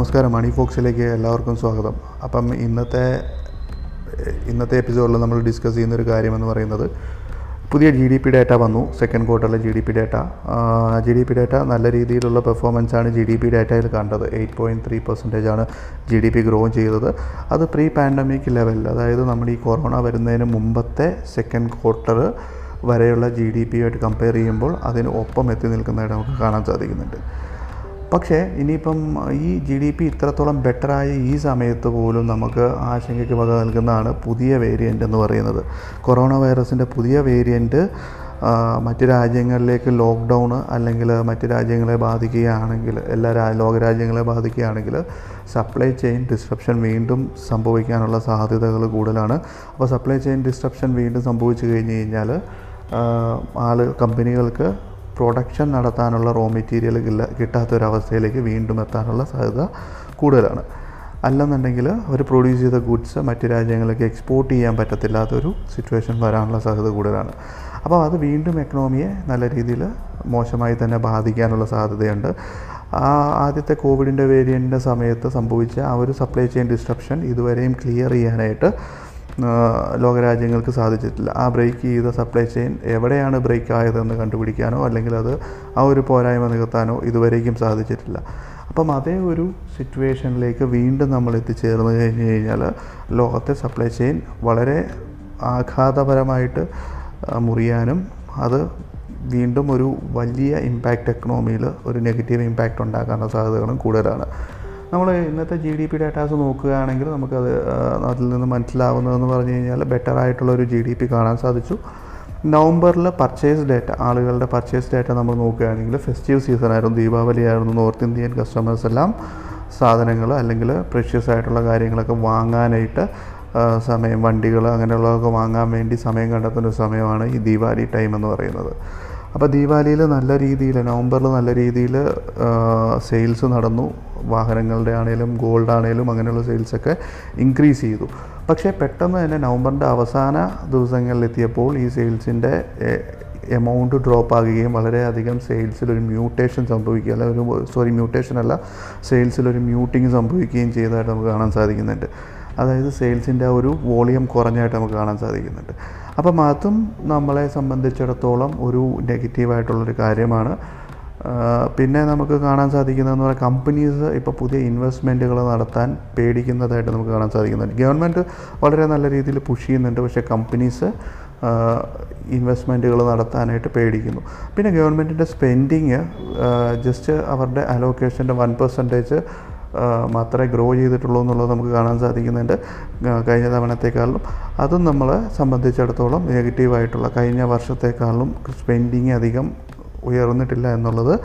നമസ്കാരം മണി ഫോക്സിലേക്ക് എല്ലാവർക്കും സ്വാഗതം. അപ്പം ഇന്നത്തെ ഇന്നത്തെ എപ്പിസോഡിൽ നമ്മൾ ഡിസ്കസ് ചെയ്യുന്ന ഒരു കാര്യമെന്ന് പറയുന്നത് പുതിയ ജി ഡി പി ഡാറ്റ വന്നു. Second ക്വാർട്ടറിലെ G D P data G D P data നല്ല രീതിയിലുള്ള പെർഫോമൻസ് ആണ് ജി ഡി പി ഡാറ്റയിൽ കണ്ടത്. എയ്റ്റ് പോയിന്റ് ത്രീ പെർസെന്റേജ് ആണ് ജി ഡി പി ഗ്രോ ചെയ്തത്. അത് പ്രീ പാൻഡമിക് ലെവൽ അതായത് നമ്മൾ ഈ കൊറോണ വരുന്നതിന് മുമ്പത്തെ സെക്കൻഡ് ക്വാർട്ടർ വരെയുള്ള ജി ഡി പിയുമായിട്ട് കമ്പയർ ചെയ്യുമ്പോൾ അതിന് ഒപ്പം എത്തി നിൽക്കുന്നതായിട്ട് നമുക്ക് കാണാൻ സാധിക്കുന്നുണ്ട്. പക്ഷേ ഇനിയിപ്പം ഈ ജി ഡി പി ഇത്രത്തോളം ബെറ്ററായ ഈ സമയത്ത് പോലും നമുക്ക് ആശങ്കയ്ക്ക് വക നൽകുന്നതാണ് പുതിയ വേരിയന്റ് എന്ന് പറയുന്നത്. കൊറോണ വൈറസിന്റെ പുതിയ വേരിയന്റ് മറ്റ് രാജ്യങ്ങളിലേക്ക് ലോക്ക്ഡൗൺ അല്ലെങ്കിൽ മറ്റ് രാജ്യങ്ങളെ ബാധിക്കുകയാണെങ്കിൽ എല്ലാ ലോകരാജ്യങ്ങളെ ബാധിക്കുകയാണെങ്കിൽ സപ്ലൈ ചെയിൻ ഡിസ്ട്രപ്ഷൻ വീണ്ടും സംഭവിക്കാനുള്ള സാധ്യതകൾ കൂടുതലാണ്. അപ്പോൾ സപ്ലൈ ചെയിൻ ഡിസ്ട്രപ്ഷൻ വീണ്ടും സംഭവിച്ചു കഴിഞ്ഞ് കഴിഞ്ഞാൽ ആൾ കമ്പനികൾക്ക് പ്രൊഡക്ഷൻ നടത്താനുള്ള റോ മെറ്റീരിയൽ കിട്ടാത്തൊരവസ്ഥയിലേക്ക് വീണ്ടും എത്താനുള്ള സാധ്യത കൂടുതലാണ്. അല്ലെന്നുണ്ടെങ്കിൽ അവർ പ്രൊഡ്യൂസ് ചെയ്ത ഗുഡ്സ് മറ്റ് രാജ്യങ്ങളിലേക്ക് എക്സ്പോർട്ട് ചെയ്യാൻ പറ്റത്തില്ലാത്തൊരു സിറ്റുവേഷൻ വരാനുള്ള സാധ്യത കൂടുതലാണ്. അപ്പോൾ അത് വീണ്ടും എക്കണോമിയെ നല്ല രീതിയിൽ മോശമായി തന്നെ ബാധിക്കാനുള്ള സാധ്യതയുണ്ട്. ആ ആദ്യത്തെ കോവിഡിന്റെ വേരിയന്റിന്റെ സമയത്ത് സംഭവിച്ച ആ ഒരു സപ്ലൈ ചെയിൻ ഡിസ്ട്രപ്ഷൻ ഇതുവരെയും ക്ലിയർ ചെയ്യാനായിട്ട് ലോകരാജ്യങ്ങൾക്ക് സാധിച്ചിട്ടില്ല. ആ ബ്രേക്ക് ചെയ്ത സപ്ലൈ ചെയിൻ എവിടെയാണ് ബ്രേക്ക് ആയതെന്ന് കണ്ടുപിടിക്കാനോ അല്ലെങ്കിൽ അത് ആ ഒരു പോരായ്മ നികത്താനോ ഇതുവരേക്കും സാധിച്ചിട്ടില്ല. അപ്പം അതേ ഒരു സിറ്റുവേഷനിലേക്ക് വീണ്ടും നമ്മൾ എത്തിച്ചേർന്ന് കഴിഞ്ഞ് കഴിഞ്ഞാൽ ലോകത്തെ സപ്ലൈ ചെയിൻ വളരെ ആഘാതപരമായിട്ട് മുറിയാനും അത് വീണ്ടും ഒരു വലിയ ഇമ്പാക്റ്റ് എക്കണോമിയിൽ ഒരു നെഗറ്റീവ് ഇമ്പാക്റ്റ് ഉണ്ടാക്കാനുള്ള സാധ്യതകളും കൂടുതലാണ്. നമ്മൾ ഇന്നത്തെ ജി ഡി പി ഡാറ്റാസ് നോക്കുകയാണെങ്കിൽ നമുക്കത് അതിൽ നിന്ന് മനസ്സിലാവുന്നതെന്ന് പറഞ്ഞു കഴിഞ്ഞാൽ ബെറ്റർ ആയിട്ടുള്ള ഒരു ജി ഡി പി കാണാൻ സാധിച്ചു. നവംബറിൽ പർച്ചേസ് ഡേറ്റ ആളുകളുടെ പർച്ചേസ് ഡേറ്റ നമ്മൾ നോക്കുകയാണെങ്കിൽ ഫെസ്റ്റീവ് സീസൺ ആയിരുന്നു ദീപാവലി ആയിരുന്നു നോർത്ത് ഇന്ത്യൻ കസ്റ്റമേഴ്സ് എല്ലാം സാധനങ്ങൾ അല്ലെങ്കിൽ പ്രഷ്യസ് ആയിട്ടുള്ള കാര്യങ്ങളൊക്കെ വാങ്ങാനായിട്ട് സമയം വണ്ടികൾ അങ്ങനെയുള്ളതൊക്കെ വാങ്ങാൻ വേണ്ടി സമയം കണ്ടെത്തുന്ന സമയമാണ് ഈ ദീപാവലി ടൈം എന്ന് പറയുന്നത്. അപ്പോൾ ദീപാവലിയിൽ നല്ല രീതിയിൽ നവംബറിൽ നല്ല രീതിയിൽ സെയിൽസ് നടന്നു. വാഹനങ്ങളുടെ ആണേലും ഗോൾഡ് ആണേലും അങ്ങനെയുള്ള സെയിൽസൊക്കെ ഇൻക്രീസ് ചെയ്തു. പക്ഷേ പെട്ടെന്ന് തന്നെ നവംബറിന്റെ അവസാന ദിവസങ്ങളിൽ എത്തിയപ്പോൾ ഈ സെയിൽസിന്റെ എമൗണ്ട് ഡ്രോപ്പ് ആകുകയും വളരെയധികം സെയിൽസിൽ ഒരു മ്യൂട്ടേഷൻ സംഭവിക്കുക അല്ല ഒരു സോറി മ്യൂട്ടേഷൻ അല്ല സെയിൽസിൽ ഒരു മ്യൂട്ടിങ് സംഭവിക്കുകയും ചെയ്തതായിട്ട് നമുക്ക് കാണാൻ സാധിക്കുന്നുണ്ട്. അതായത് സെയിൽസിന്റെ ആ ഒരു വോളിയം കുറഞ്ഞായിട്ട് നമുക്ക് കാണാൻ സാധിക്കുന്നുണ്ട്. അപ്പം അതും നമ്മളെ സംബന്ധിച്ചിടത്തോളം ഒരു നെഗറ്റീവായിട്ടുള്ളൊരു കാര്യമാണ്. പിന്നെ നമുക്ക് കാണാൻ സാധിക്കുന്നതെന്ന് പറഞ്ഞാൽ കമ്പനീസ് ഇപ്പോൾ പുതിയ ഇൻവെസ്റ്റ്മെന്റുകൾ നടത്താൻ പേടിക്കുന്നതായിട്ട് നമുക്ക് കാണാൻ സാധിക്കുന്നുണ്ട്. ഗവൺമെന്റ് വളരെ നല്ല രീതിയിൽ പുഷ് ചെയ്യുന്നുണ്ട്. പക്ഷേ കമ്പനീസ് ഇൻവെസ്റ്റ്മെന്റുകൾ നടത്താനായിട്ട് പേടിക്കുന്നു. പിന്നെ ഗവൺമെന്റിന്റെ സ്പെൻഡിങ് ജസ്റ്റ് അവരുടെ അലോക്കേഷന്റെ വൺ പെർസെന്റേജ് മാത്രമേ ഗ്രോ ചെയ്തിട്ടുള്ളൂ എന്നുള്ളത് നമുക്ക് കാണാൻ സാധിക്കുന്നുണ്ട്. കഴിഞ്ഞ തവണത്തെക്കാളും. അതും നമ്മളെ സംബന്ധിച്ചിടത്തോളം നെഗറ്റീവായിട്ടുള്ള കഴിഞ്ഞ വർഷത്തെക്കാളും സ്പെൻഡിങ് അധികം ഉയർന്നിട്ടില്ല എന്നുള്ളത്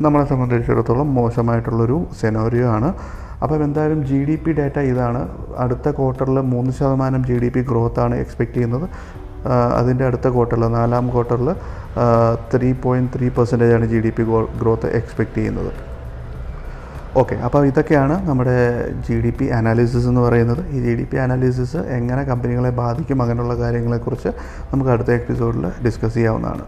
നമ്മളെ സംബന്ധിച്ചിടത്തോളം മോശമായിട്ടുള്ളൊരു സെനോറിയോ ആണ്. അപ്പം എന്തായാലും ജി ഡി പി ഡാറ്റ ഇതാണ്. അടുത്ത ക്വാർട്ടറിൽ മൂന്ന് ശതമാനം ജി ഡി പി ഗ്രോത്താണ് എക്സ്പെക്റ്റ് ചെയ്യുന്നത്. അതിന്റെ അടുത്ത ക്വാർട്ടറിൽ നാലാം ക്വാർട്ടറിൽ three point three പെർസെന്റേജാണ് G D P growth expect ചെയ്യുന്നത്. ഓക്കെ അപ്പോൾ ഇതൊക്കെയാണ് നമ്മുടെ ജി ഡി പി അനാലിസിസ് എന്ന് പറയുന്നത്. ഈ ജി ഡി പി അനാലിസിസ് എങ്ങനെ കമ്പനികളെ ബാധിക്കും അങ്ങനെയുള്ള കാര്യങ്ങളെക്കുറിച്ച് നമുക്ക് അടുത്ത എപ്പിസോഡിൽ ഡിസ്കസ് ചെയ്യാവുന്നതാണ്.